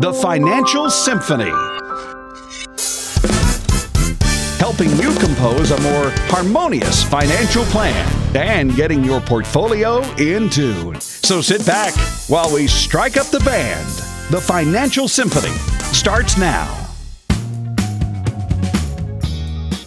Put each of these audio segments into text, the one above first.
The Financial Symphony. Helping you compose a more harmonious financial plan and getting your portfolio in tune. So sit back while we strike up the band. The Financial Symphony starts now.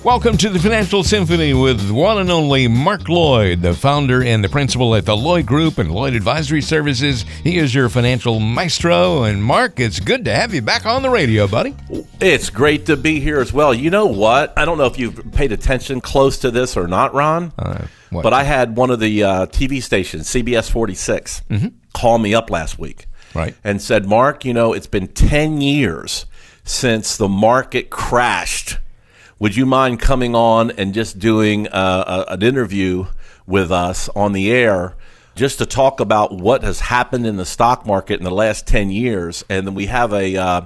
Welcome to the Financial Symphony with one and only Mark Lloyd, the founder and the principal at the Lloyd Group and Lloyd Advisory Services. He is your financial maestro. And Mark, it's good to have you back on the radio, buddy. It's great to be here as well. You know what? I don't know if you've paid attention close to this or not, Ron. Uh, but I had one of the uh, TV stations, CBS 46, mm-hmm. call me up last week. Right. And said, Mark, you know, it's been 10 years since the market crashed would you mind coming on and just doing uh, a, an interview with us on the air? just to talk about what has happened in the stock market in the last 10 years? And then we have a uh,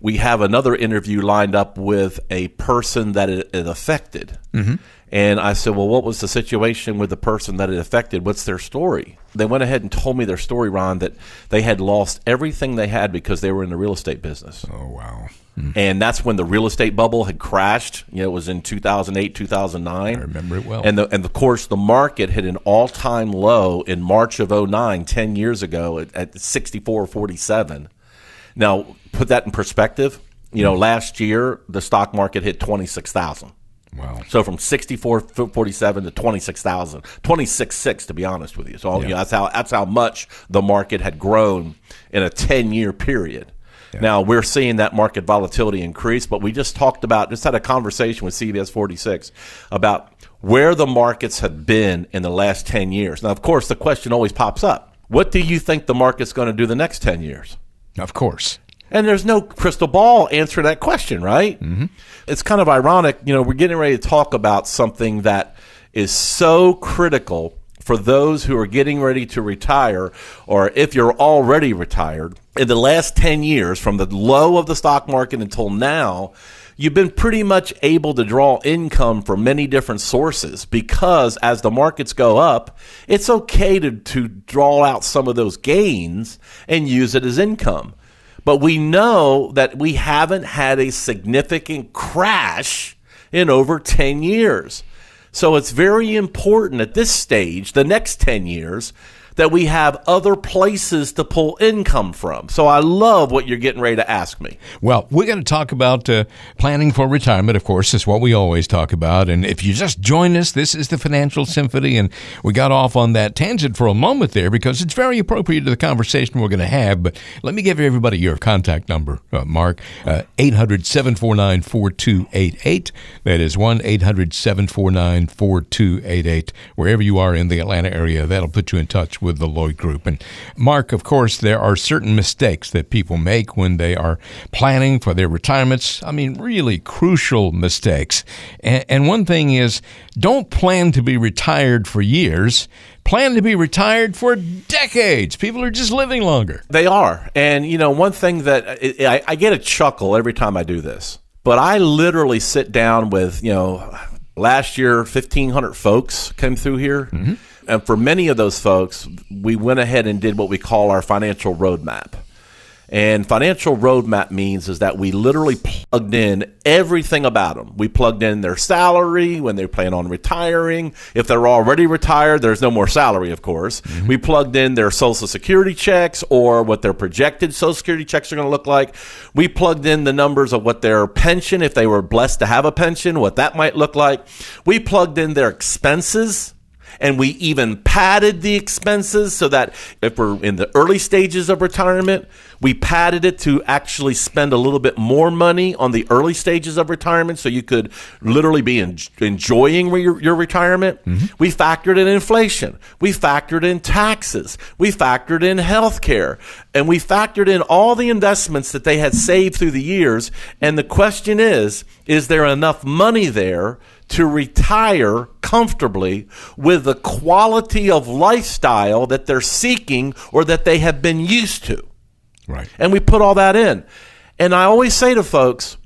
we have another interview lined up with a person that it, it affected. Mm-hmm. and i said well what was the situation with the person that it affected? What's their story? They went ahead and told me their story ron that they had lost everything they had because they were in the real estate business. Oh wow Mm. And that's when the real estate bubble had crashed. You know, it was in 2008, 2009. I remember it well. And, the, and of course, the market hit an all time low in March of 09, 10 years ago, at, at 64.47. Now, put that in perspective. You know, mm. last year, the stock market hit 26,000. Wow. So from 64.47 to 26,000, 26.6 to be honest with you. So yeah. you know, that's how that's how much the market had grown in a 10-year period. Yeah. Now we're seeing that market volatility increase, but we just talked about, just had a conversation with CBS 46 about where the markets have been in the last 10 years. Now, of course, the question always pops up what do you think the market's going to do the next 10 years? Of course. And there's no crystal ball answer to that question, right? Mm-hmm. It's kind of ironic. You know, we're getting ready to talk about something that is so critical for those who are getting ready to retire, or if you're already retired, in the last 10 years, from the low of the stock market until now, you've been pretty much able to draw income from many different sources because as the markets go up, it's okay to, to draw out some of those gains and use it as income. But we know that we haven't had a significant crash in over 10 years. So it's very important at this stage, the next 10 years, that we have other places to pull income from. So I love what you're getting ready to ask me. Well, we're going to talk about uh, planning for retirement, of course. That's what we always talk about. And if you just join us, this is the Financial Symphony. And we got off on that tangent for a moment there because it's very appropriate to the conversation we're going to have. But let me give everybody your contact number, uh, Mark uh, 800 749 4288. That is 1 800 749 4288. Wherever you are in the Atlanta area, that'll put you in touch with the Lloyd Group. And Mark, of course, there are certain mistakes that people make when they are planning for their retirements. I mean, really crucial mistakes. And, and one thing is don't plan to be retired for years plan to be retired for decades. People are just living longer. They are. And, you know, one thing that I, I, get a chuckle every time I do this, but I literally sit down with, you know, last year, 1,500 folks came through here. Mm-hmm. And for many of those folks, we went ahead and did what we call our financial roadmap. And financial roadmap means is that we literally plugged in everything about them. We plugged in their salary when they plan on retiring. If they're already retired, there's no more salary, of course. Mm-hmm. We plugged in their social security checks or what their projected social security checks are going to look like. We plugged in the numbers of what their pension, if they were blessed to have a pension, what that might look like. We plugged in their expenses and we even padded the expenses so that if we're in the early stages of retirement, we padded it to actually spend a little bit more money on the early stages of retirement so you could literally be en- enjoying your, your retirement. Mm-hmm. We factored in inflation. We factored in taxes. We factored in health care. And we factored in all the investments that they had saved through the years. And the question is is there enough money there? To retire comfortably with the quality of lifestyle that they're seeking or that they have been used to. Right. And we put all that in. And I always say to folks,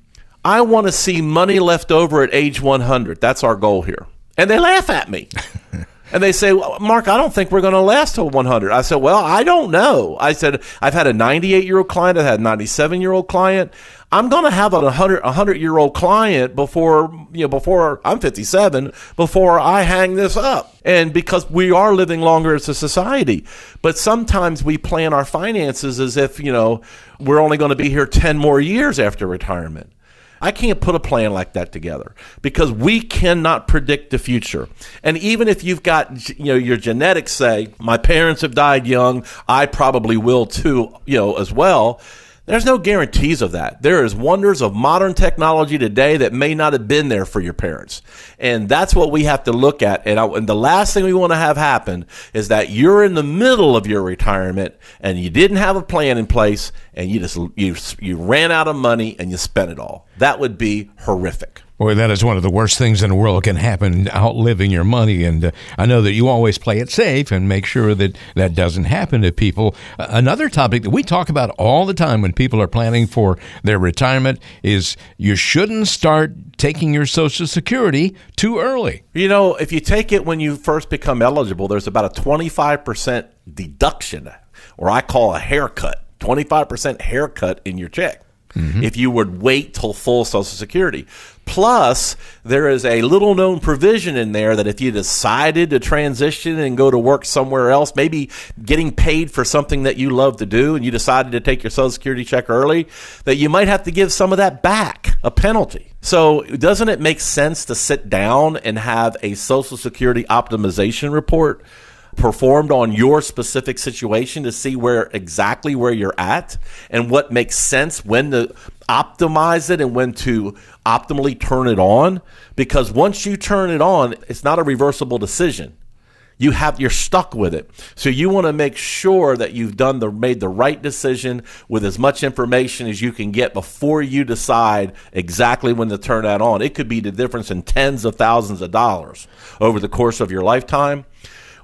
I want to see money left over at age 100. That's our goal here. And they laugh at me. And they say, well, Mark, I don't think we're going to last till 100. I said, well, I don't know. I said, I've had a 98 year old client, I've had a 97 year old client. I'm going to have a 100 100 year old client before you know before I'm 57 before I hang this up. And because we are living longer as a society, but sometimes we plan our finances as if, you know, we're only going to be here 10 more years after retirement. I can't put a plan like that together because we cannot predict the future. And even if you've got, you know, your genetics say, my parents have died young, I probably will too, you know, as well. There's no guarantees of that. There is wonders of modern technology today that may not have been there for your parents. And that's what we have to look at. And, I, and, the last thing we want to have happen is that you're in the middle of your retirement and you didn't have a plan in place and you just you you ran out of money and you spent it all. That would be horrific. Boy, that is one of the worst things in the world can happen, outliving your money. And uh, I know that you always play it safe and make sure that that doesn't happen to people. Uh, another topic that we talk about all the time when people are planning for their retirement is you shouldn't start taking your Social Security too early. You know, if you take it when you first become eligible, there's about a 25% deduction, or I call a haircut, 25% haircut in your check. Mm-hmm. If you would wait till full Social Security. Plus, there is a little known provision in there that if you decided to transition and go to work somewhere else, maybe getting paid for something that you love to do, and you decided to take your Social Security check early, that you might have to give some of that back, a penalty. So, doesn't it make sense to sit down and have a Social Security optimization report? Performed on your specific situation to see where exactly where you're at and what makes sense when to optimize it and when to optimally turn it on? Because once you turn it on it's not a reversible decision. You have you're stuck with it. So you want to make sure that you've done the made the right decision with as much information as you can get before you decide exactly when to turn that on. It could be the difference in tens of thousands of dollars over the course of your lifetime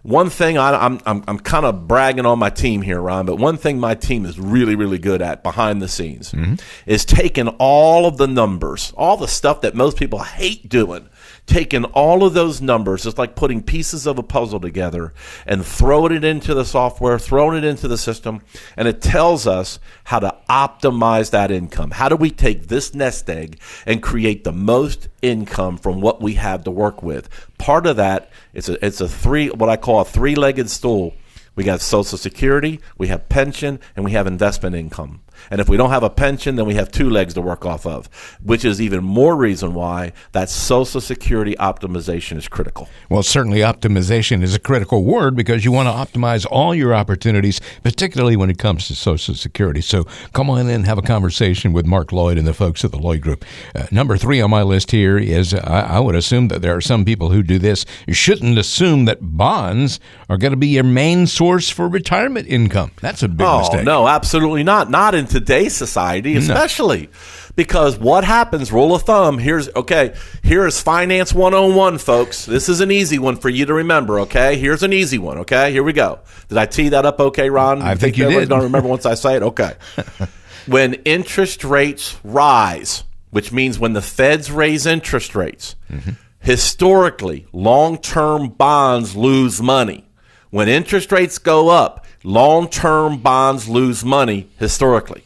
one thing I, am I'm, I'm kind of bragging on my team here, Ron, but one thing my team is really, really good at behind the scenes mm-hmm. is taking all of the numbers, all the stuff that most people hate doing, taking all of those numbers, it's like putting pieces of a puzzle together and throwing it into the software, throwing it into the system, and it tells us how to optimize that income. How do we take this nest egg and create the most income from what we have to work with? Part of that it's a it's a three what I call a three-legged stool. We got Social Security, we have pension, and we have investment income. And if we don't have a pension, then we have two legs to work off of, which is even more reason why that Social Security optimization is critical. Well, certainly optimization is a critical word because you want to optimize all your opportunities, particularly when it comes to Social Security. So come on in and have a conversation with Mark Lloyd and the folks at the Lloyd Group. Uh, number three on my list here is uh, I would assume that there are some people who do this. You shouldn't assume that bonds are going to be your main source for retirement income. That's a big oh, mistake. No, absolutely not. Not in today's society, especially. No. Because what happens, rule of thumb, here's okay, here is finance 101, folks. This is an easy one for you to remember, okay? Here's an easy one, okay? Here we go. Did I tee that up okay, Ron? I think, think you did. Don't remember once I say it? Okay. when interest rates rise, which means when the feds raise interest rates, mm-hmm. historically, long term bonds lose money. When interest rates go up, long term bonds lose money historically.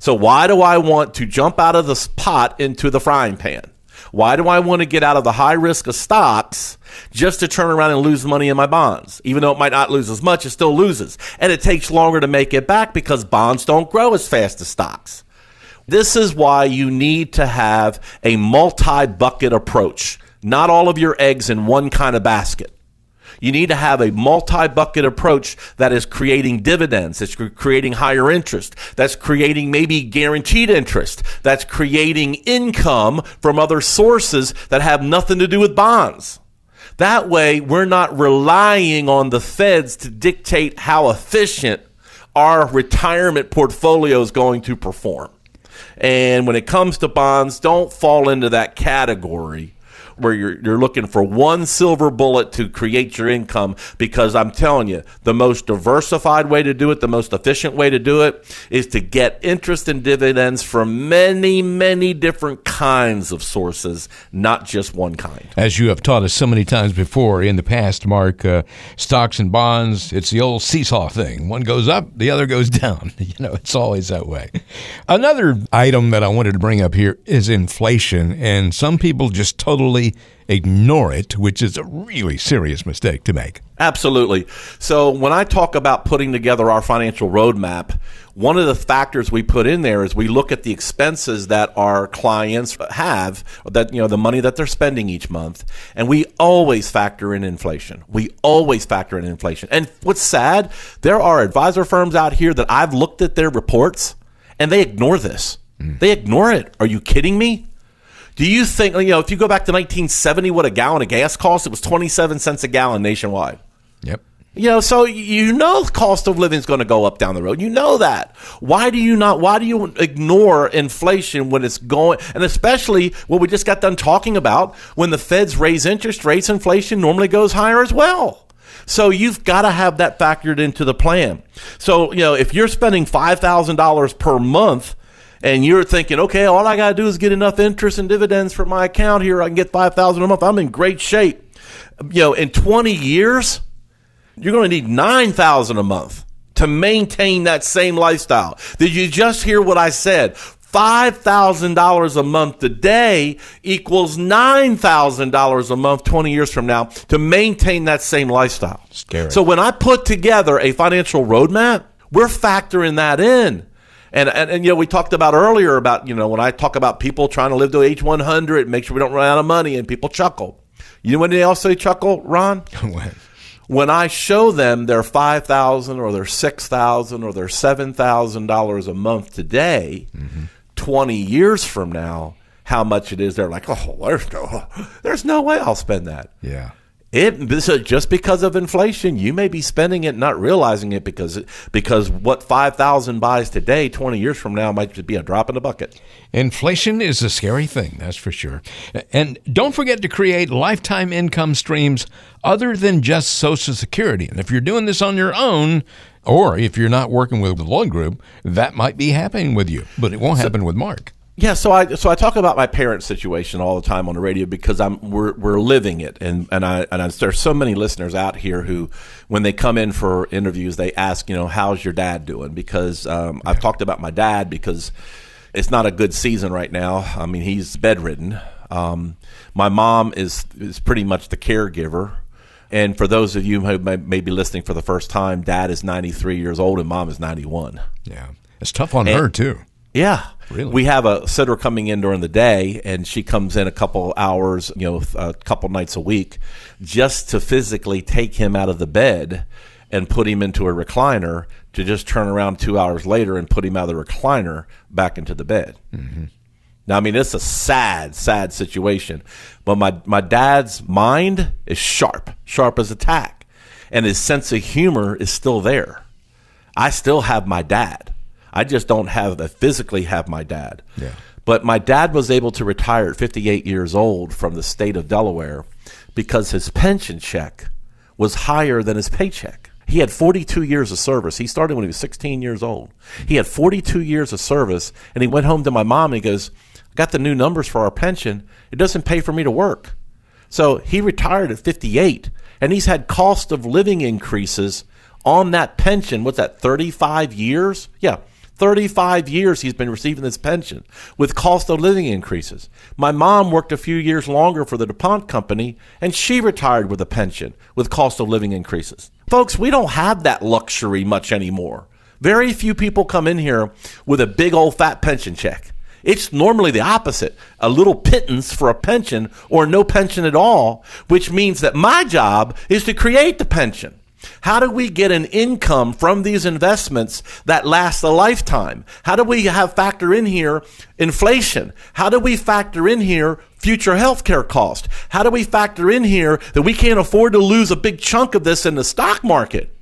So, why do I want to jump out of the pot into the frying pan? Why do I want to get out of the high risk of stocks just to turn around and lose money in my bonds? Even though it might not lose as much, it still loses. And it takes longer to make it back because bonds don't grow as fast as stocks. This is why you need to have a multi bucket approach, not all of your eggs in one kind of basket. You need to have a multi bucket approach that is creating dividends, that's creating higher interest, that's creating maybe guaranteed interest, that's creating income from other sources that have nothing to do with bonds. That way, we're not relying on the feds to dictate how efficient our retirement portfolio is going to perform. And when it comes to bonds, don't fall into that category where you're, you're looking for one silver bullet to create your income because I'm telling you, the most diversified way to do it, the most efficient way to do it is to get interest and dividends from many, many different kinds of sources, not just one kind. As you have taught us so many times before in the past, Mark, uh, stocks and bonds, it's the old seesaw thing. One goes up, the other goes down. You know, it's always that way. Another item that I wanted to bring up here is inflation, and some people just totally ignore it, which is a really serious mistake to make. Absolutely. So when I talk about putting together our financial roadmap, one of the factors we put in there is we look at the expenses that our clients have, that you know the money that they're spending each month, and we always factor in inflation. We always factor in inflation. And what's sad, there are advisor firms out here that I've looked at their reports and they ignore this. Mm. They ignore it. Are you kidding me? Do you think, you know, if you go back to 1970, what a gallon of gas cost? It was 27 cents a gallon nationwide. Yep. You know, so you know the cost of living is going to go up down the road. You know that. Why do you not? Why do you ignore inflation when it's going? And especially what we just got done talking about, when the Feds raise interest rates, inflation normally goes higher as well. So you've got to have that factored into the plan. So you know, if you're spending five thousand dollars per month and you're thinking, okay, all I got to do is get enough interest and dividends for my account here, I can get 5000 a month. I'm in great shape. You know, in 20 years, you're going to need 9000 a month to maintain that same lifestyle. Did you just hear what I said? $5,000 a month today equals $9,000 a month 20 years from now to maintain that same lifestyle. Scary. So when I put together a financial roadmap, we're factoring that in. And, and, and, you know, we talked about earlier about, you know, when I talk about people trying to live to age 100, make sure we don't run out of money, and people chuckle. You know when they also chuckle, Ron? when I show them their five thousand or their six thousand or their seven thousand dollars a month today, mm-hmm. twenty years from now, how much it is, they're like, oh, there's no, there's no way I'll spend that. Yeah. It just because of inflation, you may be spending it, not realizing it, because because what five thousand buys today, twenty years from now, might just be a drop in the bucket. Inflation is a scary thing, that's for sure. And don't forget to create lifetime income streams other than just Social Security. And if you're doing this on your own, or if you're not working with the Lloyd Group, that might be happening with you, but it won't happen with Mark. Yeah, so I so I talk about my parents' situation all the time on the radio because I'm we're we're living it, and and I and I, there's so many listeners out here who, when they come in for interviews, they ask, you know, how's your dad doing? Because um, I've talked about my dad because it's not a good season right now. I mean, he's bedridden. Um, my mom is is pretty much the caregiver. And for those of you who may, may, be listening for the first time, dad is 93 years old and mom is 91. Yeah. It's tough on and, her, too. Yeah. Really? We have a sitter coming in during the day, and she comes in a couple hours, you know, a couple nights a week, just to physically take him out of the bed and put him into a recliner to just turn around two hours later and put him out of the recliner back into the bed. Mm-hmm. Now, I mean, it's a sad, sad situation, but my, my dad's mind is sharp, sharp as a tack, and his sense of humor is still there. I still have my dad. I just don't have uh, physically have my dad. Yeah. But my dad was able to retire at 58 years old from the state of Delaware because his pension check was higher than his paycheck. He had 42 years of service. He started when he was 16 years old. He had 42 years of service, and he went home to my mom and he goes, I got the new numbers for our pension. It doesn't pay for me to work. So he retired at 58, and he's had cost of living increases on that pension. What's that, 35 years? Yeah, 35 years he's been receiving this pension with cost of living increases. My mom worked a few years longer for the DuPont company and she retired with a pension with cost of living increases. Folks, we don't have that luxury much anymore. Very few people come in here with a big old fat pension check. It's normally the opposite a little pittance for a pension or no pension at all, which means that my job is to create the pension. How do we get an income from these investments that lasts a lifetime? How do we have factor in here inflation? How do we factor in here future healthcare cost? How do we factor in here that we can't afford to lose a big chunk of this in the stock market?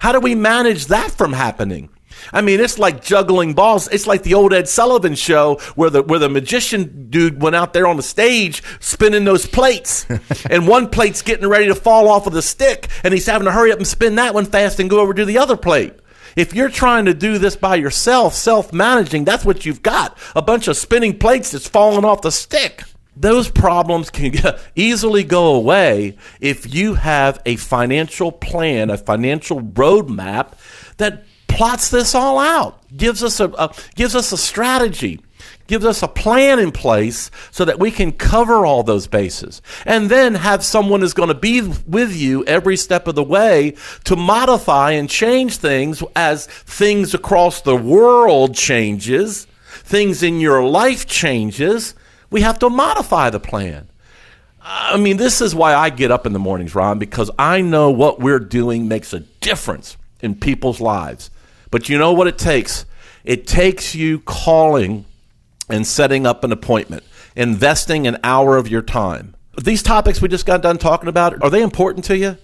How do we manage that from happening? I mean, it's like juggling balls. It's like the old Ed Sullivan show where the where the magician dude went out there on the stage spinning those plates, and one plate's getting ready to fall off of the stick, and he's having to hurry up and spin that one fast and go over to the other plate. If you're trying to do this by yourself, self managing, that's what you've got a bunch of spinning plates that's falling off the stick. Those problems can easily go away if you have a financial plan, a financial roadmap that plots this all out, gives us a, a, gives us a strategy, gives us a plan in place so that we can cover all those bases, and then have someone who's going to be with you every step of the way to modify and change things as things across the world changes, things in your life changes. We have to modify the plan. I mean, this is why I get up in the mornings, Ron, because I know what we're doing makes a difference in people's lives. But you know what it takes? It takes you calling and setting up an appointment, investing an hour of your time. These topics we just got done talking about, are they important to you?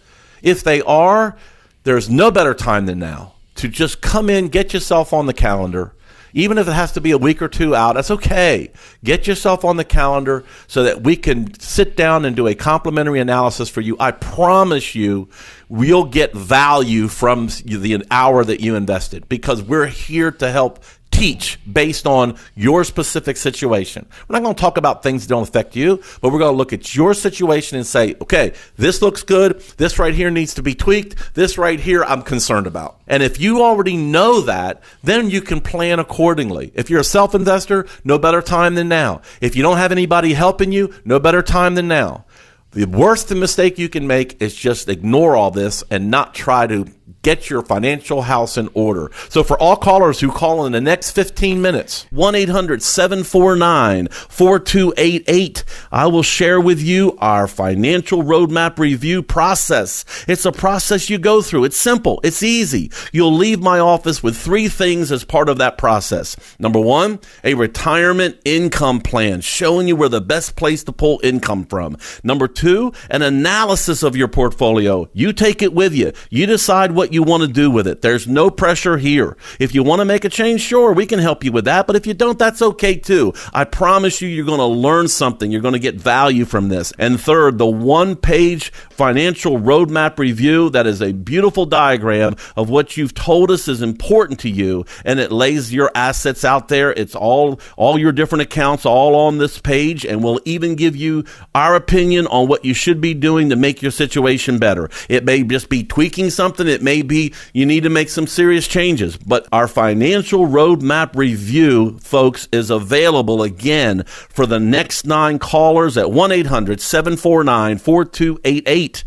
If they are, there's no better time than now to just come in, get yourself on the calendar, even if it has to be a week or two out, that's okay. Get yourself on the calendar so that we can sit down and do a complimentary analysis for you. I promise you, we'll get value from the hour that you invested because we're here to help teach based on your specific situation. We're not going to talk about things that don't affect you, but we're going to look at your situation and say, okay, this looks good. This right here needs to be tweaked. This right here I'm concerned about. And if you already know that, then you can plan accordingly. If you're a self investor, no better time than now. If you don't have anybody helping you, no better time than now. The worst mistake you can make is just ignore all this and not try to get your financial house in order. So for all callers who call in the next 15 minutes, 1-800-749-4288, I will share with you our financial roadmap review process. It's a process you go through. It's simple. It's easy. You'll leave my office with three things as part of that process. Number one, a retirement income plan showing you where the best place to pull income from. Number two, an analysis of your portfolio. You take it with you. You decide what you want to do with it. There's no pressure here. If you want to make a change, sure, we can help you with that. But if you don't, that's okay too. I promise you, you're going to learn something. You're going to get value from this. And third, the one page financial roadmap review that is a beautiful diagram of what you've told us is important to you. And it lays your assets out there. It's all, all your different accounts all on this page. And we'll even give you our opinion on what you should be doing to make your situation better. It may just be tweaking something. It may be you need to make some serious changes. But our financial roadmap review, folks, is available again for the next nine callers at 1 800 749 4288.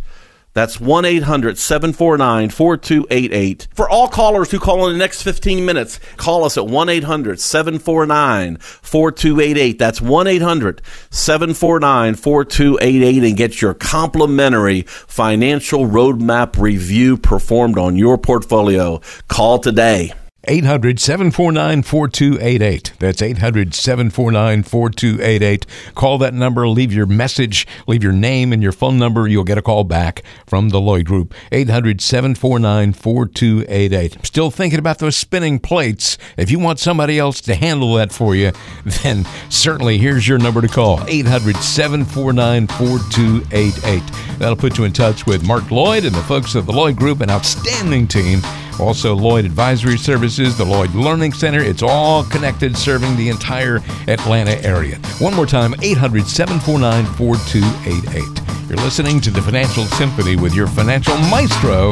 That's 1 800 749 4288. For all callers who call in the next 15 minutes, call us at 1 800 749 4288. That's 1 800 749 4288 and get your complimentary financial roadmap review performed on your portfolio. Call today. 800 749 4288. That's 800 749 4288. Call that number, leave your message, leave your name and your phone number. You'll get a call back from the Lloyd Group. 800 749 4288. Still thinking about those spinning plates? If you want somebody else to handle that for you, then certainly here's your number to call 800 749 4288. That'll put you in touch with Mark Lloyd and the folks of the Lloyd Group, an outstanding team. Also, Lloyd Advisory Services, the Lloyd Learning Center. It's all connected, serving the entire Atlanta area. One more time 800 749 4288. You're listening to the Financial Symphony with your financial maestro,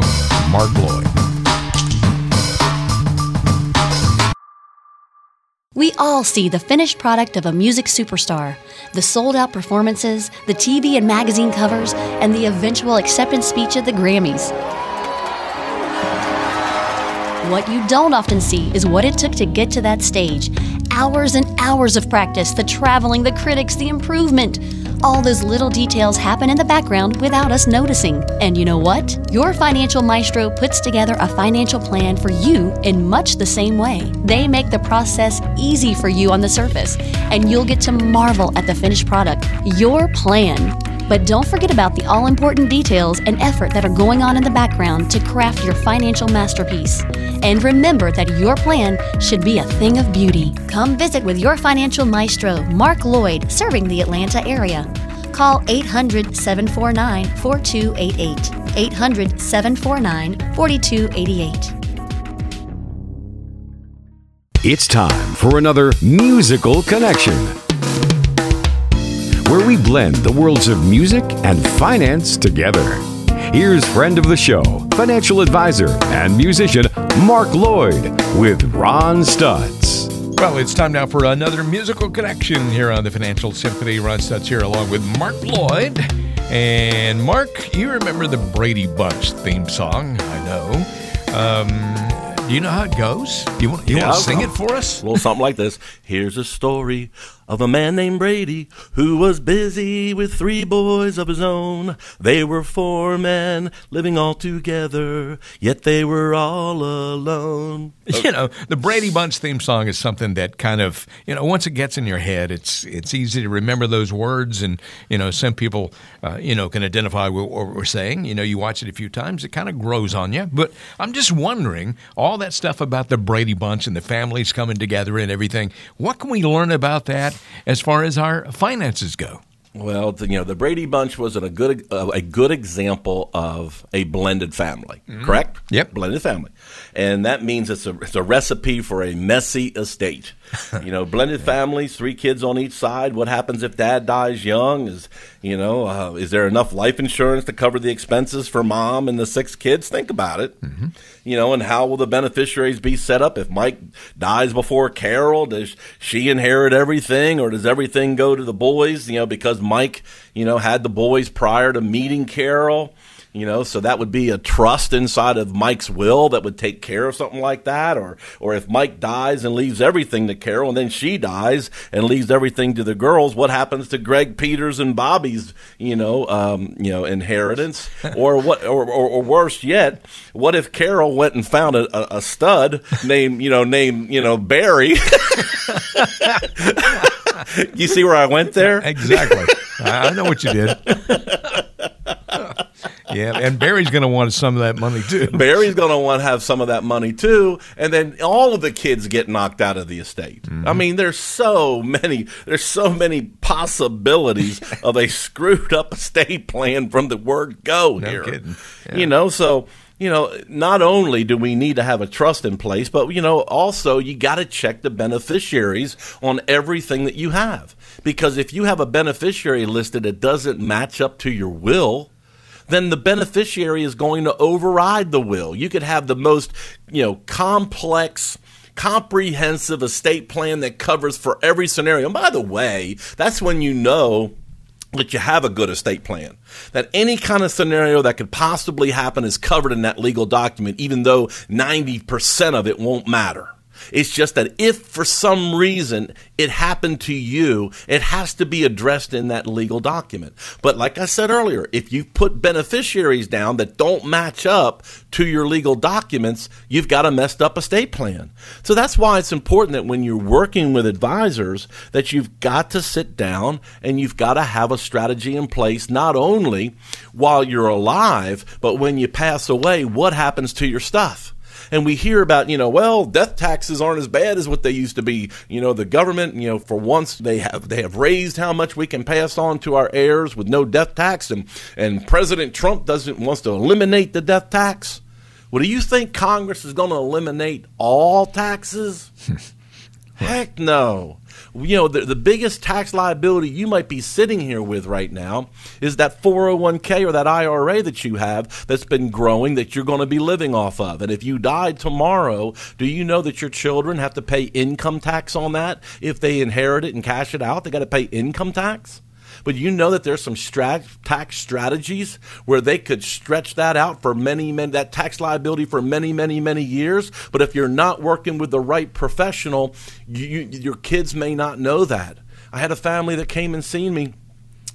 Mark Lloyd. We all see the finished product of a music superstar the sold out performances, the TV and magazine covers, and the eventual acceptance speech at the Grammys. What you don't often see is what it took to get to that stage. Hours and hours of practice, the traveling, the critics, the improvement. All those little details happen in the background without us noticing. And you know what? Your financial maestro puts together a financial plan for you in much the same way. They make the process easy for you on the surface, and you'll get to marvel at the finished product. Your plan But don't forget about the all important details and effort that are going on in the background to craft your financial masterpiece. And remember that your plan should be a thing of beauty. Come visit with your financial maestro, Mark Lloyd, serving the Atlanta area. Call 800 749 4288. 800 749 4288. It's time for another musical connection where we blend the worlds of music and finance together. Here's friend of the show, financial advisor and musician Mark Lloyd with Ron Stutz. Well, it's time now for another musical connection here on the Financial Symphony. Ron Stutz here along with Mark Lloyd. And Mark, you remember the Brady Bunch theme song, I know. Um, do you know how it goes? You want, you Yeah, want to sing it for us? A little something like this. Here's a story of a man named Brady who was busy with three boys of his own. They were four men living all together, yet they were all alone. You know, the Brady Bunch theme song is something that kind of, you know, once it gets in your head, it's it's easy to remember those words, and you know, some people, uh, you know, can identify with what we're saying. You know, you watch it a few times, it kind of grows on you. But I'm just wondering, all that stuff about the Brady Bunch and the families coming together and everything. What can we learn about that as far as our finances go? Well, the, you know, the Brady Bunch was a good uh, a good example of a blended family, correct? Yep. blended family, and that means it's a it's a recipe for a messy estate. you know, blended families, three kids on each side. What happens if dad dies young? Is you know, uh, is there enough life insurance to cover the expenses for mom and the six kids? Think about it. You know, and how will the beneficiaries be set up if Mike dies before Carol? Does she inherit everything, or does everything go to the boys? You know, because Mike, you know, had the boys prior to meeting Carol. You know, so that would be a trust inside of Mike's will that would take care of something like that, or or if Mike dies and leaves everything to Carol, and then she dies and leaves everything to the girls, what happens to Greg Peters and Bobby's, you know, um, you know, inheritance, or what, or, or, or worse yet, what if Carol went and found a, a stud named, you know, named, you know, Barry? you see where I went there? Exactly. I know what you did. yeah, and Barry's going to want some of that money too. Barry's going to want to have some of that money too, and then all of the kids get knocked out of the estate. Mm-hmm. I mean, there's so many, there's so many possibilities of a screwed up estate plan from the word go here. kidding. You know, so you know, not only do we need to have a trust in place, but you know, also you got to check the beneficiaries on everything that you have, because if you have a beneficiary listed that doesn't match up to your will then the beneficiary is going to override the will. You could have the most, you know, complex comprehensive estate plan that covers for every scenario. And by the way, that's when you know that you have a good estate plan. That any kind of scenario that could possibly happen is covered in that legal document, even though 90% of it won't matter. It's just that if for some reason it happened to you, it has to be addressed in that legal document. But like I said earlier, if you put beneficiaries down that don't match up to your legal documents, you've got a messed up estate plan. So that's why it's important that when you're working with advisors that you've got to sit down and you've got to have a strategy in place not only while you're alive, but when you pass away, what happens to your stuff? And we hear about you know well death taxes aren't as bad as what they used to be. You know the government you know for once they have they have raised how much we can pass on to our heirs with no death tax and and president trump doesn't wants to eliminate the death tax. Well do you think congress is going to eliminate all taxes? Heck no you know the, the biggest tax liability you might be sitting here with right now is that 401k or that IRA that you have that's been growing that you're going to be living off of. And if you died tomorrow do you know that your children have to pay income tax on that if they inherit it and cash it out? They got to pay income tax but you know that there's some strat- tax strategies where they could stretch that out for many, many, that tax liability for many, many, many years. But if you're not working with the right professional, you, you, your kids may not know that. I had a family that came and seen me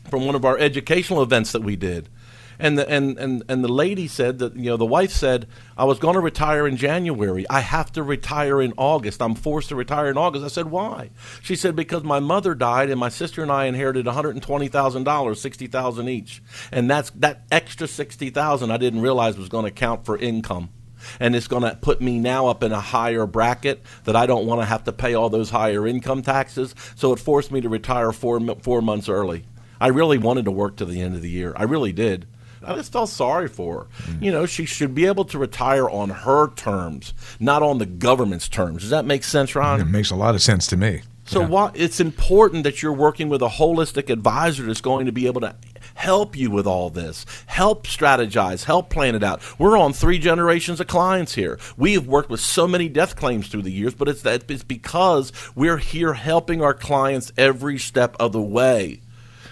from one of our educational events that we did. And the and, and and the lady said that you know the wife said I was going to retire in January. I have to retire in August. I'm forced to retire in August. I said why? She said because my mother died and my sister and I inherited 120 thousand dollars, 60,000 each, and that's that extra sixty thousand I didn't realize was going to count for income and it's going to put me now up in a higher bracket that I don't want to have to pay all those higher income taxes. So it forced me to retire four four months early. I really wanted to work to the end of the year. I really did. I just felt sorry for her. Mm. You know, she should be able to retire on her terms, not on the government's terms. Does that make sense, Ron? It makes a lot of sense to me. So yeah. why, it's important that you're working with a holistic advisor that's going to be able to help you with all this, help strategize, help plan it out. We're on three generations of clients here. We have worked with so many death claims through the years, but it's that it's because we're here helping our clients every step of the way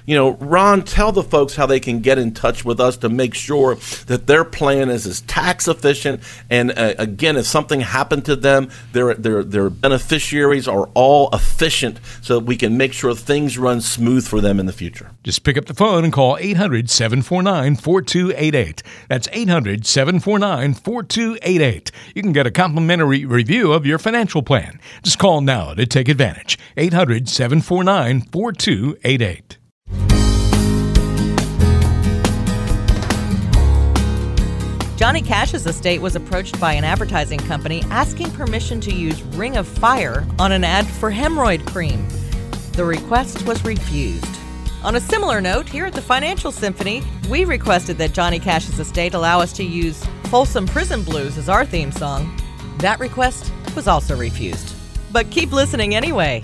you know, Ron, tell the folks how they can get in touch with us to make sure that their plan is as tax efficient. And uh, again, if something happened to them, their, their, their beneficiaries are all efficient so that we can make sure things run smooth for them in the future. Just pick up the phone and call 800 749 4288. That's 800 749 4288. You can get a complimentary review of your financial plan. Just call now to take advantage. 800 749 4288. Johnny Cash's estate was approached by an advertising company asking permission to use Ring of Fire on an ad for hemorrhoid cream. The request was refused. On a similar note, here at the Financial Symphony, we requested that Johnny Cash's estate allow us to use Folsom Prison Blues as our theme song. That request was also refused. But keep listening anyway.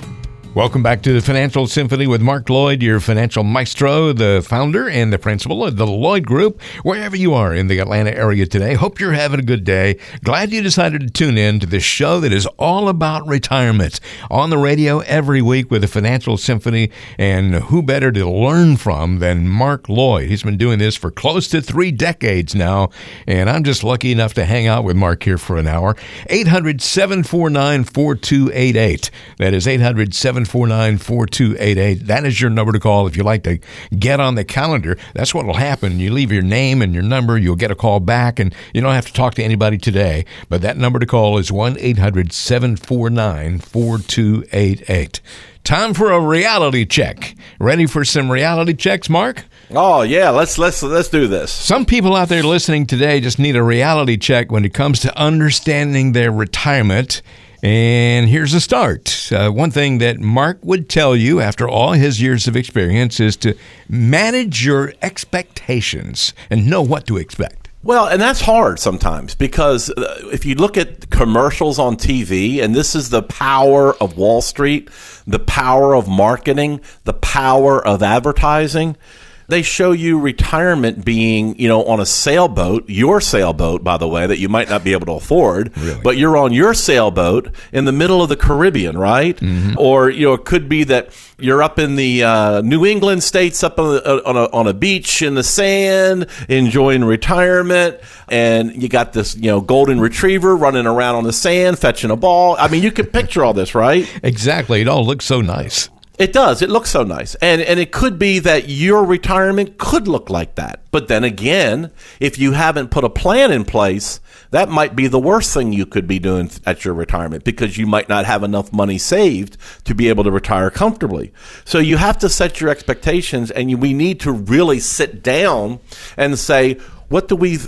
Welcome back to the Financial Symphony with Mark Lloyd, your financial maestro, the founder and the principal of the Lloyd Group, wherever you are in the Atlanta area today. Hope you're having a good day. Glad you decided to tune in to this show that is all about retirement on the radio every week with the Financial Symphony. And who better to learn from than Mark Lloyd? He's been doing this for close to three decades now. And I'm just lucky enough to hang out with Mark here for an hour. 800 749 4288. That is 800 749 4288. That is your number to call if you like to get on the calendar. That's what will happen. You leave your name and your number, you'll get a call back, and you don't have to talk to anybody today. But that number to call is 1 800 749 4288. Time for a reality check. Ready for some reality checks, Mark? Oh yeah, let's let's let's do this. Some people out there listening today just need a reality check when it comes to understanding their retirement and here's a start. Uh, one thing that Mark would tell you after all his years of experience is to manage your expectations and know what to expect. Well, and that's hard sometimes because uh, if you look at commercials on TV, and this is the power of Wall Street, the power of marketing, the power of advertising they show you retirement being, you know, on a sailboat, your sailboat, by the way, that you might not be able to afford, really? but you're on your sailboat in the middle of the Caribbean, right? Mm-hmm. Or, you know, it could be that you're up in the uh, New England states, up on a, on, a, on a beach in the sand, enjoying retirement, and you got this, you know, golden retriever running around on the sand, fetching a ball. I mean, you can picture all this, right? Exactly. It all looks so nice. It does. It looks so nice. And and it could be that your retirement could look like that. But then again, if you haven't put a plan in place, that might be the worst thing you could be doing at your retirement because you might not have enough money saved to be able to retire comfortably. So you have to set your expectations and you, we need to really sit down and say, what do we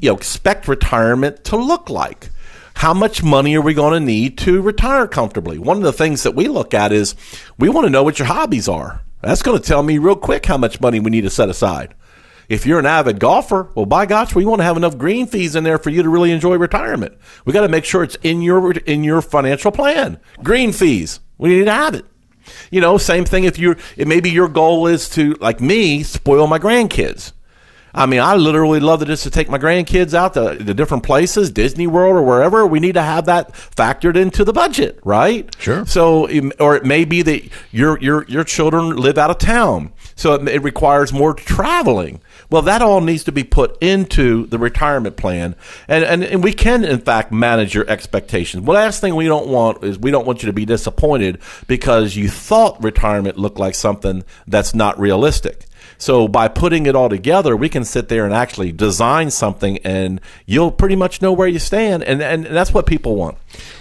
you know expect retirement to look like? How much money are we going to need to retire comfortably? One of the things that we look at is we want to know what your hobbies are. That's going to tell me real quick how much money we need to set aside. If you're an avid golfer, well, by gosh, we want to have enough green fees in there for you to really enjoy retirement. We got to make sure it's in your in your financial plan. Green fees, we need to have it. You know, same thing if you're, maybe your goal is to, like me, spoil my grandkids. I mean, I literally love to just to take my grandkids out to the different places, Disney World or wherever. We need to have that factored into the budget, right? Sure. So, or it may be that your your your children live out of town, so it, it requires more traveling. Well, that all needs to be put into the retirement plan, and, and and we can in fact manage your expectations. The last thing we don't want is we don't want you to be disappointed because you thought retirement looked like something that's not realistic. So by putting it all together, we can sit there and actually design something and you'll pretty much know where you stand. And, and, and that's what people want.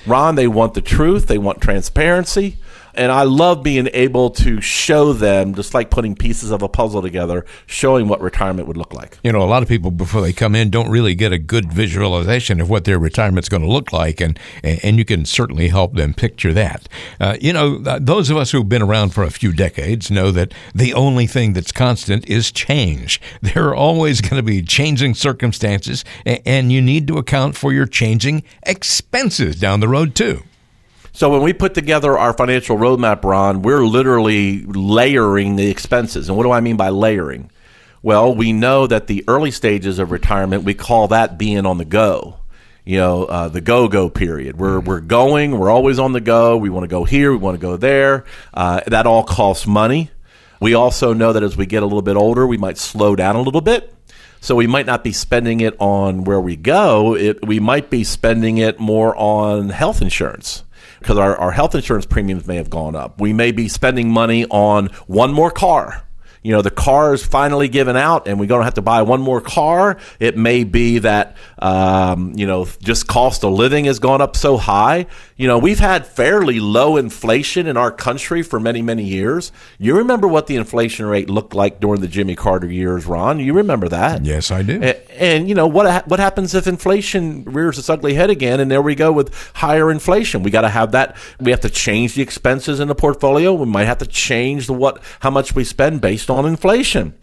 Ron, they want the truth. They want transparency and I love being able to show them, just like putting pieces of a puzzle together, showing what retirement would look like. You know, a lot of people before they come in don't really get a good visualization of what their retirement's going to look like, and and you can certainly help them picture that. Uh, you know, those of us who've been around for a few decades know that the only thing that's constant is change. There are always going to be changing circumstances, and you need to account for your changing expenses down the road too. So when we put together our financial roadmap, Ron, we're literally layering the expenses. And what do I mean by layering? Well, we know that the early stages of retirement, we call that being on the go. You know, uh, the go go period. We're, we're going, we're always on the go. We want to go here, we want to go there. Uh, that all costs money. We also know that as we get a little bit older, we might slow down a little bit. So we might not be spending it on where we go. It, we might be spending it more on health insurance because our, our health insurance premiums may have gone up. We may be spending money on one more car you know the car is finally given out and we're going to have to buy one more car it may be that um, you know just cost of living has gone up so high. You know we've had fairly low inflation in our country for many many years. You remember what the inflation rate looked like during the jimmy carter years ron? You remember that? Yes i do. And, and you know what what happens if inflation rears its ugly head again and there we go with higher inflation? We got to have that we have to change the expenses in the portfolio. We might have to change the what how much we spend based on on inflation.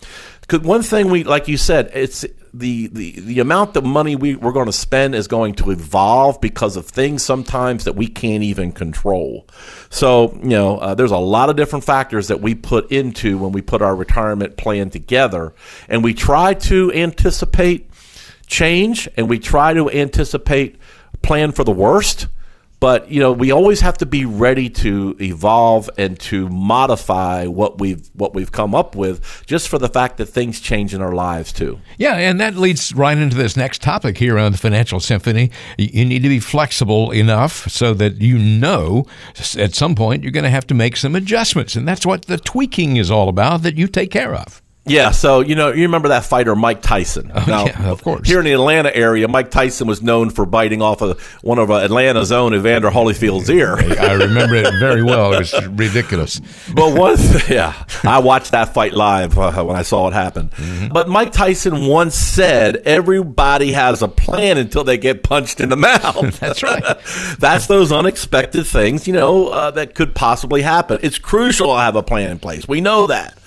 Because one thing we, like you said, it's the, the, the amount of money we, we're going to spend is going to evolve because of things sometimes that we can't even control. So, you know, uh, there's a lot of different factors that we put into when we put our retirement plan together. And we try to anticipate change and we try to anticipate plan for the worst but you know we always have to be ready to evolve and to modify what we've what we've come up with just for the fact that things change in our lives too. Yeah and that leads right into this next topic here on the financial symphony. You need to be flexible enough so that you know at some point you're going to have to make some adjustments and that's what the tweaking is all about that you take care of yeah, so you know, you remember that fighter Mike Tyson. Oh, now, yeah, of course. Here in the Atlanta area, Mike Tyson was known for biting off of one of Atlanta's own Evander Holyfield's ear. I remember it very well. It was ridiculous. But once, yeah, I watched that fight live uh, when I saw it happen. Mm-hmm. But Mike Tyson once said, "Everybody has a plan until they get punched in the mouth." That's right. That's those unexpected things, you know, uh, that could possibly happen. It's crucial to have a plan in place. We know that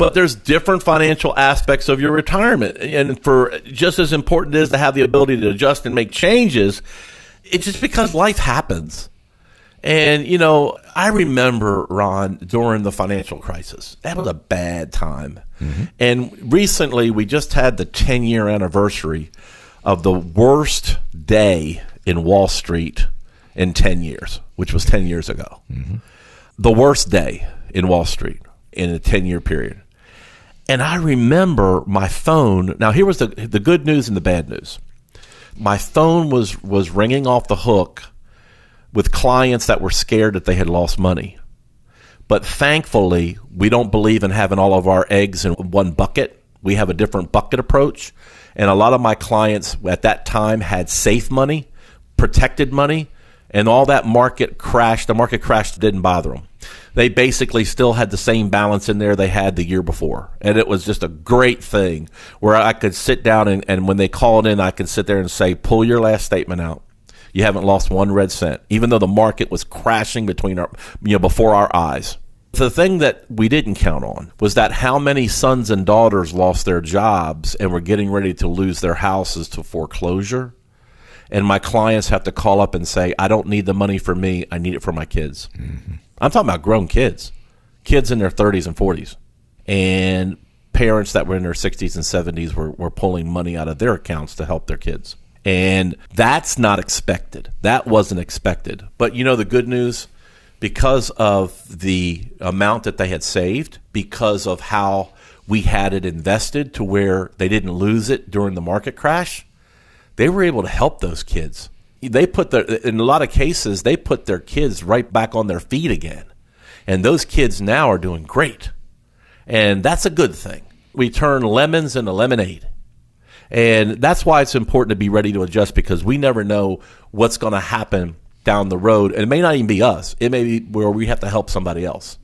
but there's different financial aspects of your retirement. And for just as important it is to have the ability to adjust and make changes, it's just because life happens. And, you know, I remember, Ron, during the financial crisis, that was a bad time. Mm-hmm. And recently, we just had the 10 year anniversary of the worst day in Wall Street in 10 years, which was 10 years ago. Mm-hmm. The worst day in Wall Street in a 10 year period. And I remember my phone. Now, here was the, the good news and the bad news. My phone was, was ringing off the hook with clients that were scared that they had lost money. But thankfully, we don't believe in having all of our eggs in one bucket. We have a different bucket approach. And a lot of my clients at that time had safe money, protected money, and all that market crash, the market crash didn't bother them they basically still had the same balance in there they had the year before. And it was just a great thing where I could sit down and, and when they called in, I could sit there and say, pull your last statement out. You haven't lost one red cent, even though the market was crashing between our, you know, before our eyes. The thing that we didn't count on was that how many sons and daughters lost their jobs and were getting ready to lose their houses to foreclosure. And my clients have to call up and say, I don't need the money for me, I need it for my kids. Mm-hmm. I'm talking about grown kids, kids in their 30s and 40s, and parents that were in their 60s and 70s were, were pulling money out of their accounts to help their kids. And that's not expected. That wasn't expected. But you know, the good news because of the amount that they had saved, because of how we had it invested to where they didn't lose it during the market crash, they were able to help those kids they put their in a lot of cases they put their kids right back on their feet again and those kids now are doing great and that's a good thing we turn lemons into lemonade. And that's why it's important to be ready to adjust because we never know what's going to happen down the road. And it may not even be us, it may be where we have to help somebody else.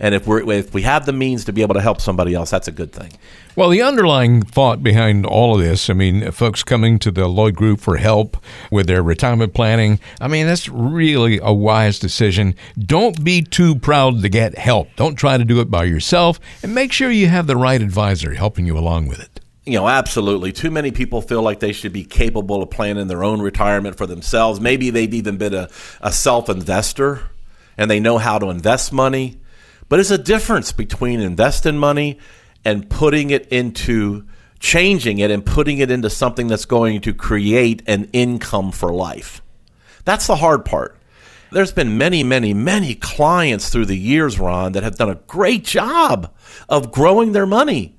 And if, we're, if we have the means to be able to help somebody else, that's a good thing. Well, the underlying thought behind all of this, I mean, folks coming to the Lloyd Group for help with their retirement planning, I mean, that's really a wise decision. Don't be too proud to get help. Don't try to do it by yourself, and make sure you have the right advisor helping you along with it. You know, absolutely. Too many people feel like they should be capable of planning their own retirement for themselves. Maybe they've even been a, a self investor and they know how to invest money but it's a difference between investing money and putting it into changing it and putting it into something that's going to create an income for life. That's the hard part. There's been many, many, many clients through the years, Ron, that have done a great job of growing their money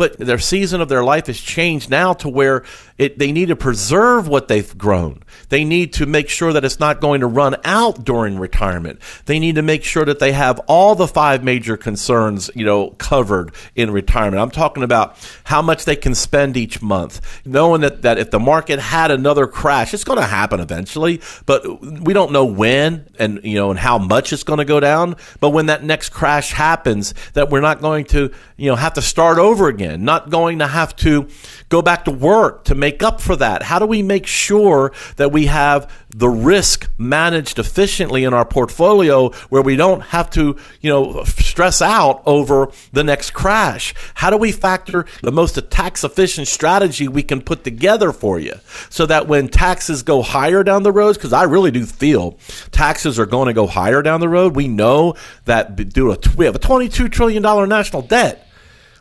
but their season of their life has changed now to where it, they need to preserve what they've grown. They need to make sure that it's not going to run out during retirement. They need to make sure that they have all the five major concerns, you know, covered in retirement. I'm talking about how much they can spend each month, knowing that, that if the market had another crash, it's going to happen eventually, but we don't know when and, you know, and how much it's going to go down. But when that next crash happens, that we're not going to, you know, have to start over again not going to have to go back to work to make up for that? How do we make sure that we have the risk managed efficiently in our portfolio where we don't have to, you know, stress out over the next crash? How do we factor the most tax efficient strategy we can put together for you so that when taxes go higher down the road, because I really do feel taxes are going to go higher down the road. We know that due to we have a $22 trillion national debt.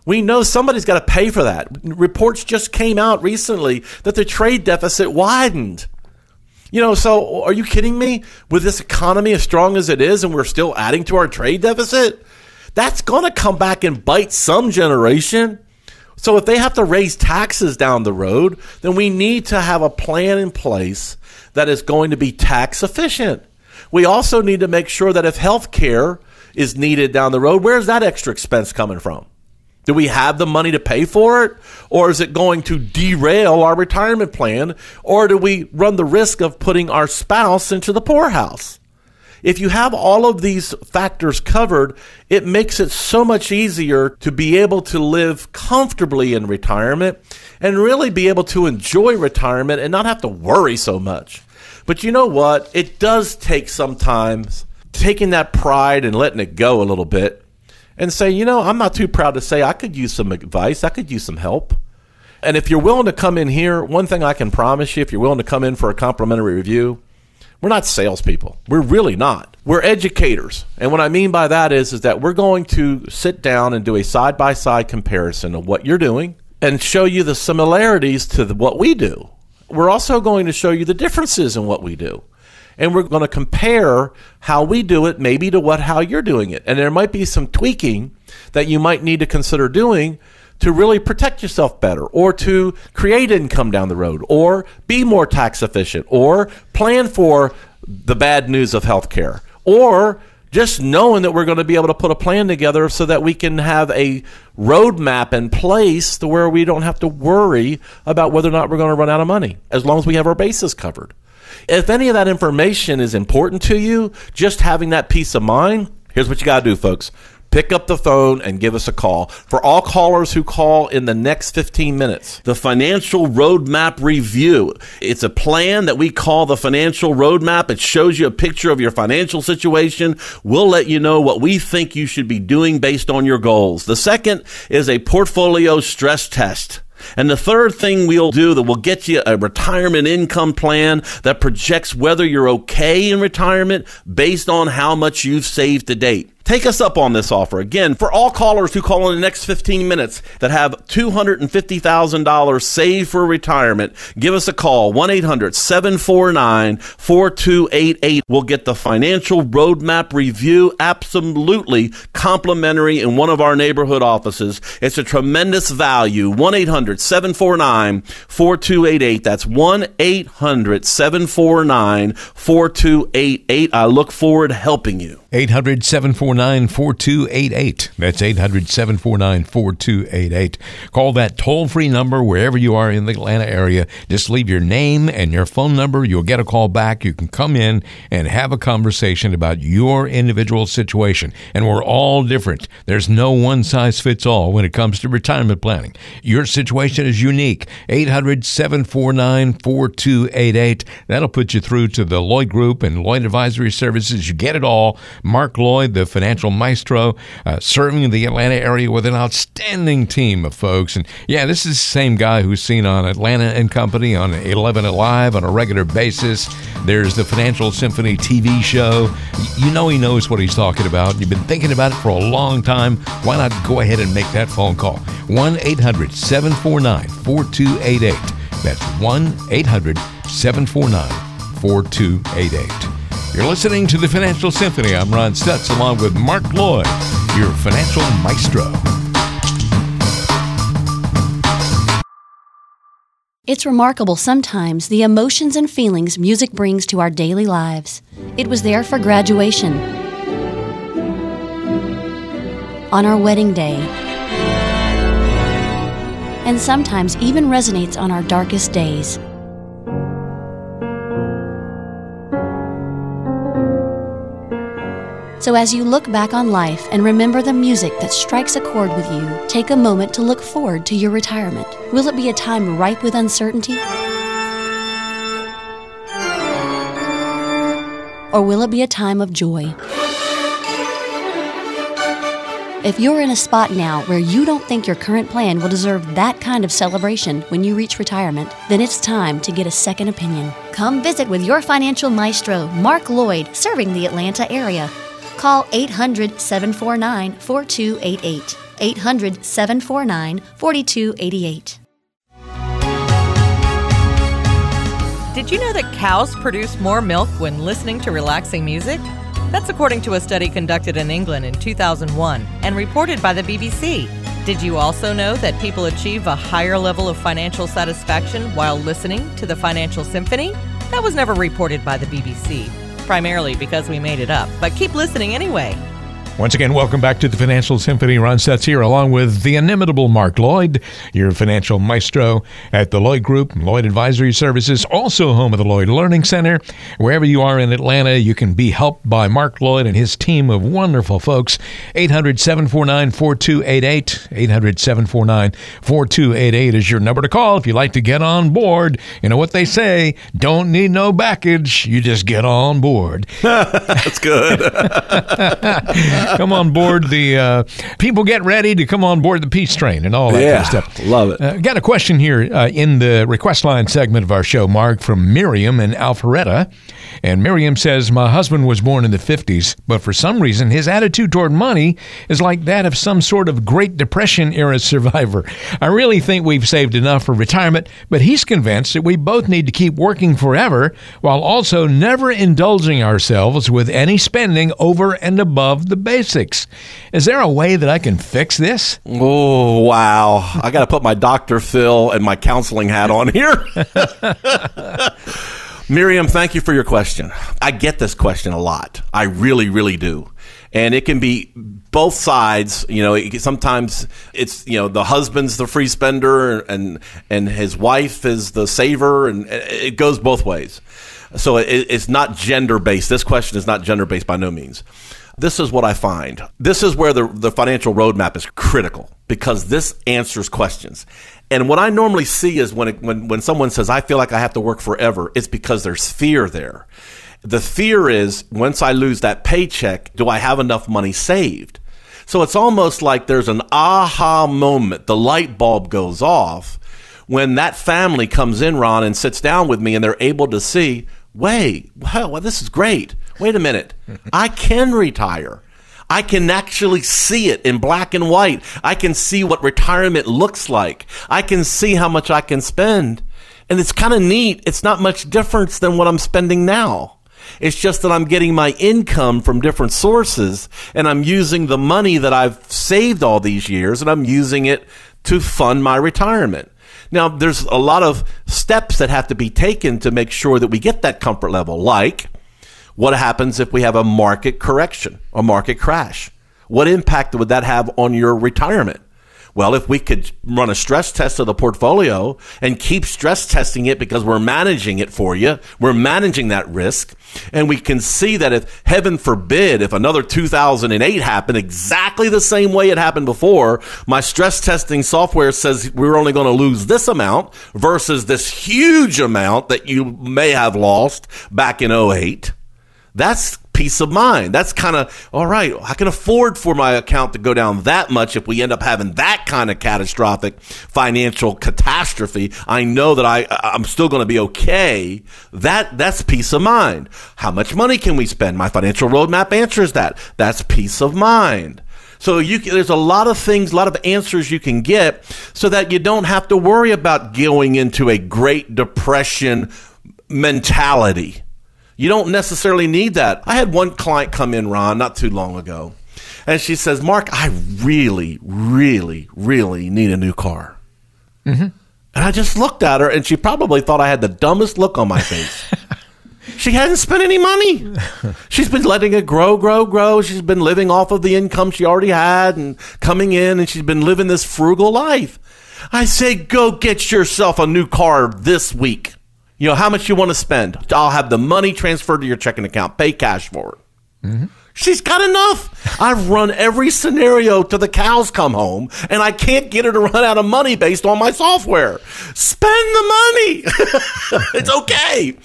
We know somebody's got to pay for that. Reports just came out recently that the trade deficit widened. You know, so are you kidding me? With this economy as strong as it is, and we're still adding to our trade deficit? That's going to come back and bite some generation. So if they have to raise taxes down the road, then we need to have a plan in place that is going to be tax efficient. We also need to make sure that if health care is needed down the road, where's that extra expense coming from? Do we have the money to pay for it? Or is it going to derail our retirement plan? Or do we run the risk of putting our spouse into the poorhouse? If you have all of these factors covered, it makes it so much easier to be able to live comfortably in retirement and really be able to enjoy retirement and not have to worry so much. But you know what? It does take sometimes taking that pride and letting it go a little bit and say, you know, I'm not too proud to say I could use some advice, I could use some help. And if you're willing to come in here, one thing I can promise you, if you're willing to come in for a complimentary review, we're not salespeople. We're really not. We're educators. And what I mean by that is, is that we're going to sit down and do a side by side comparison of what you're doing and show you the similarities to the, what we do. We're also going to show you the differences in what we do and we're going to compare how we do it maybe to what how you're doing it. And there might be some tweaking that you might need to consider doing to really protect yourself better or to create income down the road or be more tax efficient or plan for the bad news of healthcare or just knowing that we're going to be able to put a plan together so that we can have a roadmap in place to where we don't have to worry about whether or not we're going to run out of money as long as we have our bases covered. If any of that information is important to you, just having that peace of mind, here's what you got to do, folks. Pick up the phone and give us a call. For all callers who call in the next 15 minutes, the Financial Roadmap Review. It's a plan that we call the Financial Roadmap. It shows you a picture of your financial situation. We'll let you know what we think you should be doing based on your goals. The second is a portfolio stress test. And the third thing we'll do that will get you a retirement income plan that projects whether you're okay in retirement based on how much you've saved to date. Take us up on this offer. Again, for all callers who call in the next 15 minutes that have $250,000 saved for retirement, give us a call 1 800 749 4288. We'll get the financial roadmap review absolutely complimentary in one of our neighborhood offices. It's a tremendous value. 1 800 749 4288. That's 1 800 749 4288. I look forward to helping you. 800 749 749 4288. That's 800 749 4288. Call that toll free number wherever you are in the Atlanta area. Just leave your name and your phone number. You'll get a call back. You can come in and have a conversation about your individual situation. And we're all different. There's no one size fits all when it comes to retirement planning. Your situation is unique. 800 749 4288. That'll put you through to the Lloyd Group and Lloyd Advisory Services. You get it all. Mark Lloyd, the financial maestro, uh, serving the Atlanta area with an outstanding team of folks. And yeah, this is the same guy who's seen on Atlanta and Company on 11 Alive on a regular basis. There's the Financial Symphony TV show. You know he knows what he's talking about. You've been thinking about it for a long time. Why not go ahead and make that phone call? 1 800 749 4288. That's 1 800 749 4288. You're listening to the Financial Symphony. I'm Ron Stutz along with Mark Lloyd, your financial maestro. It's remarkable sometimes the emotions and feelings music brings to our daily lives. It was there for graduation, on our wedding day, and sometimes even resonates on our darkest days. So, as you look back on life and remember the music that strikes a chord with you, take a moment to look forward to your retirement. Will it be a time ripe with uncertainty? Or will it be a time of joy? If you're in a spot now where you don't think your current plan will deserve that kind of celebration when you reach retirement, then it's time to get a second opinion. Come visit with your financial maestro, Mark Lloyd, serving the Atlanta area. Call 800 749 4288. 800 749 4288. Did you know that cows produce more milk when listening to relaxing music? That's according to a study conducted in England in 2001 and reported by the BBC. Did you also know that people achieve a higher level of financial satisfaction while listening to the Financial Symphony? That was never reported by the BBC primarily because we made it up. But keep listening anyway. Once again, welcome back to the Financial Symphony. Ron Stutz here, along with the inimitable Mark Lloyd, your financial maestro at the Lloyd Group, Lloyd Advisory Services, also home of the Lloyd Learning Center. Wherever you are in Atlanta, you can be helped by Mark Lloyd and his team of wonderful folks. 800 749 4288. 800 749 4288 is your number to call if you'd like to get on board. You know what they say don't need no baggage, you just get on board. That's good. come on board the uh, people get ready to come on board the peace train and all that yeah, kind of stuff. love it. Uh, got a question here uh, in the request line segment of our show mark from miriam in alpharetta. And miriam says my husband was born in the 50s but for some reason his attitude toward money is like that of some sort of great depression era survivor. I really think we've saved enough for retirement but he's convinced that we both need to keep working forever while also never indulging ourselves with any spending over and above the basics. Is there a way that I can fix this? Oh, wow. I got to put my Dr. Phil and my counseling hat on here. Miriam, thank you for your question. I get this question a lot. I really, really do. And it can be both sides. You know, it, sometimes it's you know the husband's the free spender and and his wife is the saver, and it goes both ways. So it, it's not gender based. This question is not gender based by no means this is what I find. This is where the, the financial roadmap is critical because this answers questions. And what I normally see is when, it, when, when someone says, I feel like I have to work forever, it's because there's fear there. The fear is once I lose that paycheck, do I have enough money saved? So it's almost like there's an aha moment. The light bulb goes off when that family comes in, Ron, and sits down with me and they're able to see, wait, wow, well, this is great wait a minute, I can retire. I can actually see it in black and white. I can see what retirement looks like. I can see how much I can spend. And it's kind of neat. It's not much difference than what I'm spending now. It's just that I'm getting my income from different sources and I'm using the money that I've saved all these years and I'm using it to fund my retirement. Now, there's a lot of steps that have to be taken to make sure that we get that comfort level, like What happens if we have a market correction, a market crash? What impact would that have on your retirement? Well, if we could run a stress test of the portfolio and keep stress testing it because we're managing it for you, we're managing that risk, and we can see that if heaven forbid, if another 2008 happened exactly the same way it happened before, my stress testing software says we're only going to lose this amount versus this huge amount that you may have lost back in 08. That's peace of mind. That's kind of all right. I can afford for my account to go down that much if we end up having that kind of catastrophic financial catastrophe. I know that I I'm still going to be okay. That that's peace of mind. How much money can we spend? My financial roadmap answers that. That's peace of mind. So you there's a lot of things, a lot of answers you can get so that you don't have to worry about going into a Great Depression mentality you don't necessarily need that. I had one client come in, Ron, not too long ago, and she says, Mark, I really, really, really need a new car. Mm-hmm. And I just looked at her, and she probably thought I had the dumbest look on my face. she hadn't spent any money. She's been letting it grow, grow, grow. She's been living off of the income she already had and coming in, and she's been living this frugal life. I say, go get yourself a new car this week. You know, how much you want to spend. I'll have the money transferred to your checking account. Pay cash for it. Mm-hmm. She's got enough. I've run every scenario till the cows come home, and I can't get her to run out of money based on my software. Spend the money. it's okay.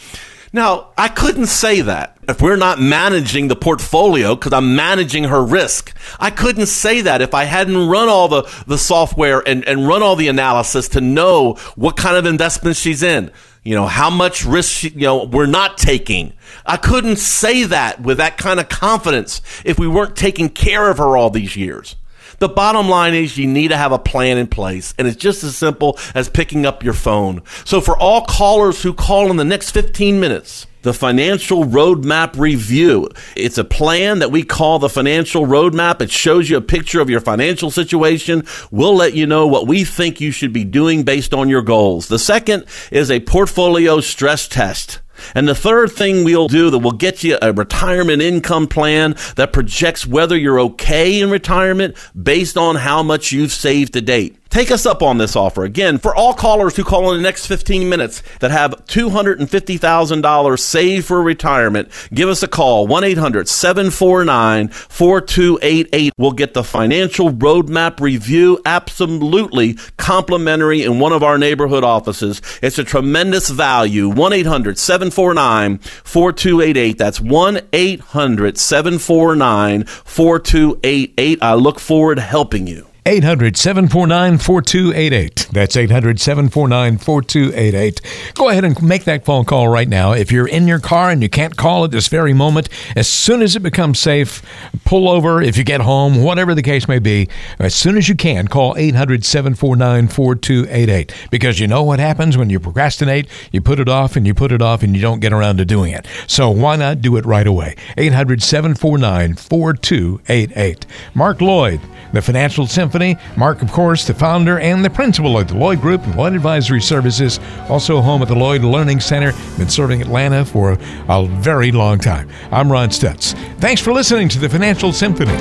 Now, I couldn't say that if we're not managing the portfolio because I'm managing her risk. I couldn't say that if I hadn't run all the, the software and, and run all the analysis to know what kind of investment she's in you know, how much risk, you know, we're not taking. I couldn't say that with that kind of confidence if we weren't taking care of her all these years. The bottom line is you need to have a plan in place, and it's just as simple as picking up your phone. So for all callers who call in the next 15 minutes, the Financial Roadmap Review. It's a plan that we call the Financial Roadmap. It shows you a picture of your financial situation. We'll let you know what we think you should be doing based on your goals. The second is a portfolio stress test. And the third thing we'll do that will get you a retirement income plan that projects whether you're okay in retirement based on how much you've saved to date. Take us up on this offer. Again, for all callers who call in the next 15 minutes that have $250,000 saved for retirement, give us a call 1 800 749 4288. We'll get the financial roadmap review absolutely complimentary in one of our neighborhood offices. It's a tremendous value. 1 800 749 4288. That's 1 800 749 4288. I look forward to helping you. 800 749 4288. That's 800 749 4288. Go ahead and make that phone call right now. If you're in your car and you can't call at this very moment, as soon as it becomes safe, pull over if you get home, whatever the case may be. As soon as you can, call 800 749 4288. Because you know what happens when you procrastinate? You put it off and you put it off and you don't get around to doing it. So why not do it right away? 800 749 4288. Mark Lloyd, the Financial Symphony Mark, of course, the founder and the principal of the Lloyd Group and Lloyd Advisory Services, also home at the Lloyd Learning Center, been serving Atlanta for a very long time. I'm Ron Stutz. Thanks for listening to the Financial Symphony.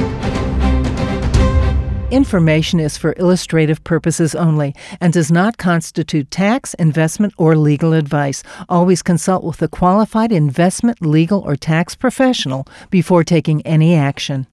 Information is for illustrative purposes only and does not constitute tax, investment, or legal advice. Always consult with a qualified investment, legal, or tax professional before taking any action.